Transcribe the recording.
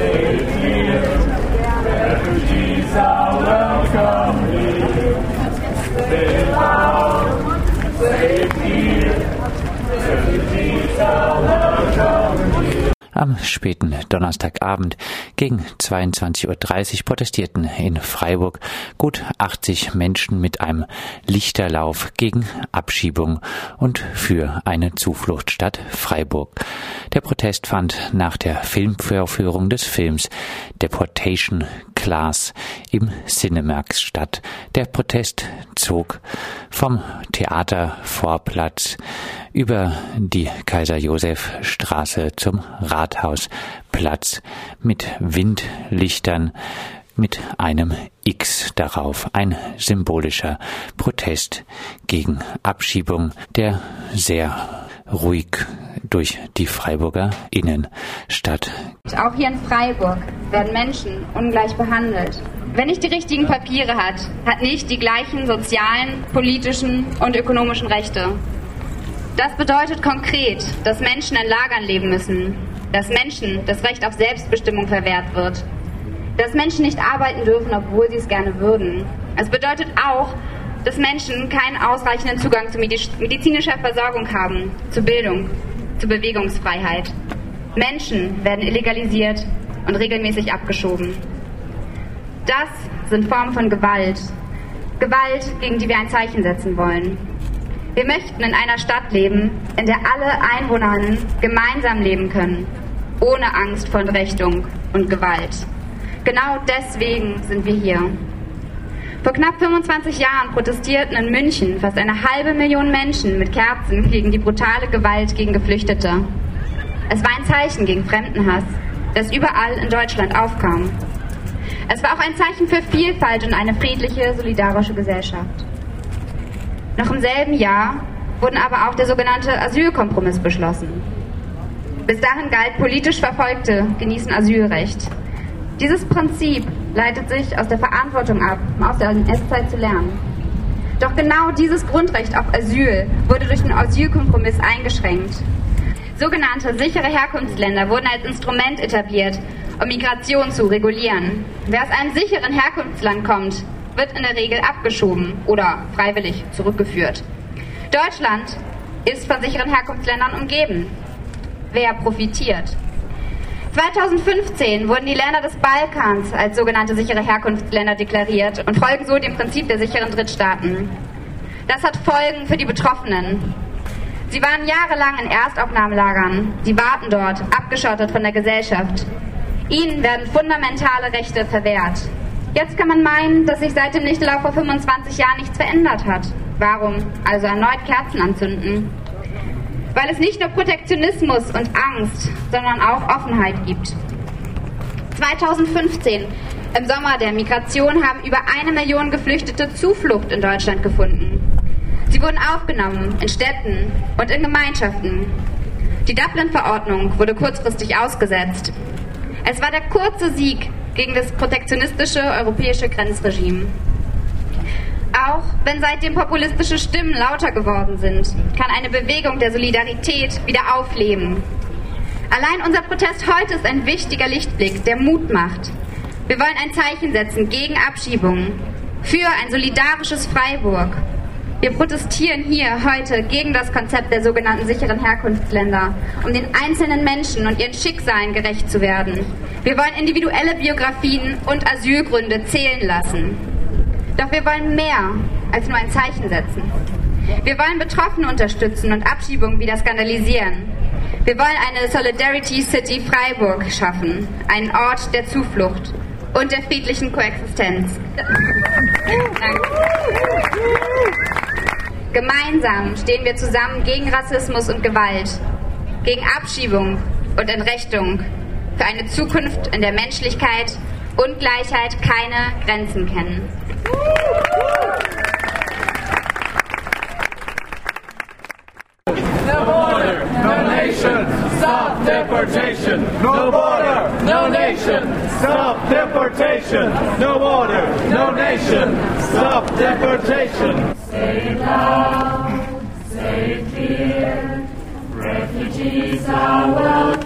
save here. Refugees are welcome here. Safe here. Refugees are welcome. Am späten Donnerstagabend gegen 22.30 Uhr protestierten in Freiburg gut 80 Menschen mit einem Lichterlauf gegen Abschiebung und für eine Zufluchtsstadt Freiburg. Der Protest fand nach der Filmvorführung des Films Deportation Class im Cinemax statt. Der Protest zog vom Theatervorplatz über die Kaiser-Josef-Straße zum Rathausplatz mit Windlichtern mit einem X darauf, ein symbolischer Protest gegen Abschiebung, der sehr ruhig durch die Freiburger Innenstadt. Auch hier in Freiburg werden Menschen ungleich behandelt. Wer nicht die richtigen Papiere hat, hat nicht die gleichen sozialen, politischen und ökonomischen Rechte. Das bedeutet konkret, dass Menschen in Lagern leben müssen, dass Menschen das Recht auf Selbstbestimmung verwehrt wird, dass Menschen nicht arbeiten dürfen, obwohl sie es gerne würden. Es bedeutet auch, dass Menschen keinen ausreichenden Zugang zu medizinischer Versorgung haben, zu Bildung, zu Bewegungsfreiheit. Menschen werden illegalisiert und regelmäßig abgeschoben. Das sind Formen von Gewalt. Gewalt, gegen die wir ein Zeichen setzen wollen. Wir möchten in einer Stadt leben, in der alle Einwohnerinnen gemeinsam leben können, ohne Angst vor Entrechtung und Gewalt. Genau deswegen sind wir hier. Vor knapp 25 Jahren protestierten in München fast eine halbe Million Menschen mit Kerzen gegen die brutale Gewalt gegen Geflüchtete. Es war ein Zeichen gegen Fremdenhass, das überall in Deutschland aufkam. Es war auch ein Zeichen für Vielfalt und eine friedliche, solidarische Gesellschaft. Noch im selben Jahr wurden aber auch der sogenannte Asylkompromiss beschlossen. Bis dahin galt, politisch Verfolgte genießen Asylrecht. Dieses Prinzip leitet sich aus der Verantwortung ab, um aus der NS-Zeit zu lernen. Doch genau dieses Grundrecht auf Asyl wurde durch den Asylkompromiss eingeschränkt. Sogenannte sichere Herkunftsländer wurden als Instrument etabliert, um Migration zu regulieren. Wer aus einem sicheren Herkunftsland kommt, wird in der Regel abgeschoben oder freiwillig zurückgeführt. Deutschland ist von sicheren Herkunftsländern umgeben. Wer profitiert? 2015 wurden die Länder des Balkans als sogenannte sichere Herkunftsländer deklariert und folgen so dem Prinzip der sicheren Drittstaaten. Das hat Folgen für die Betroffenen. Sie waren jahrelang in Erstaufnahmelagern. Sie warten dort, abgeschottet von der Gesellschaft. Ihnen werden fundamentale Rechte verwehrt. Jetzt kann man meinen, dass sich seit dem Lichtelauf vor 25 Jahren nichts verändert hat. Warum also erneut Kerzen anzünden? Weil es nicht nur Protektionismus und Angst, sondern auch Offenheit gibt. 2015, im Sommer der Migration, haben über eine Million Geflüchtete Zuflucht in Deutschland gefunden. Sie wurden aufgenommen in Städten und in Gemeinschaften. Die Dublin-Verordnung wurde kurzfristig ausgesetzt. Es war der kurze Sieg gegen das protektionistische europäische Grenzregime. Auch wenn seitdem populistische Stimmen lauter geworden sind, kann eine Bewegung der Solidarität wieder aufleben. Allein unser Protest heute ist ein wichtiger Lichtblick, der Mut macht. Wir wollen ein Zeichen setzen gegen Abschiebungen, für ein solidarisches Freiburg wir protestieren hier heute gegen das Konzept der sogenannten sicheren Herkunftsländer, um den einzelnen Menschen und ihren Schicksalen gerecht zu werden. Wir wollen individuelle Biografien und Asylgründe zählen lassen. Doch wir wollen mehr als nur ein Zeichen setzen. Wir wollen Betroffene unterstützen und Abschiebungen wieder skandalisieren. Wir wollen eine Solidarity City Freiburg schaffen, einen Ort der Zuflucht und der friedlichen Koexistenz. Danke. Gemeinsam stehen wir zusammen gegen Rassismus und Gewalt, gegen Abschiebung und Entrechtung, für eine Zukunft, in der Menschlichkeit und Gleichheit keine Grenzen kennen. No border, no nation, stop deportation. No border, no nation, stop deportation. No border, no nation, stop deportation. Say loud, say clear, refugees are welcome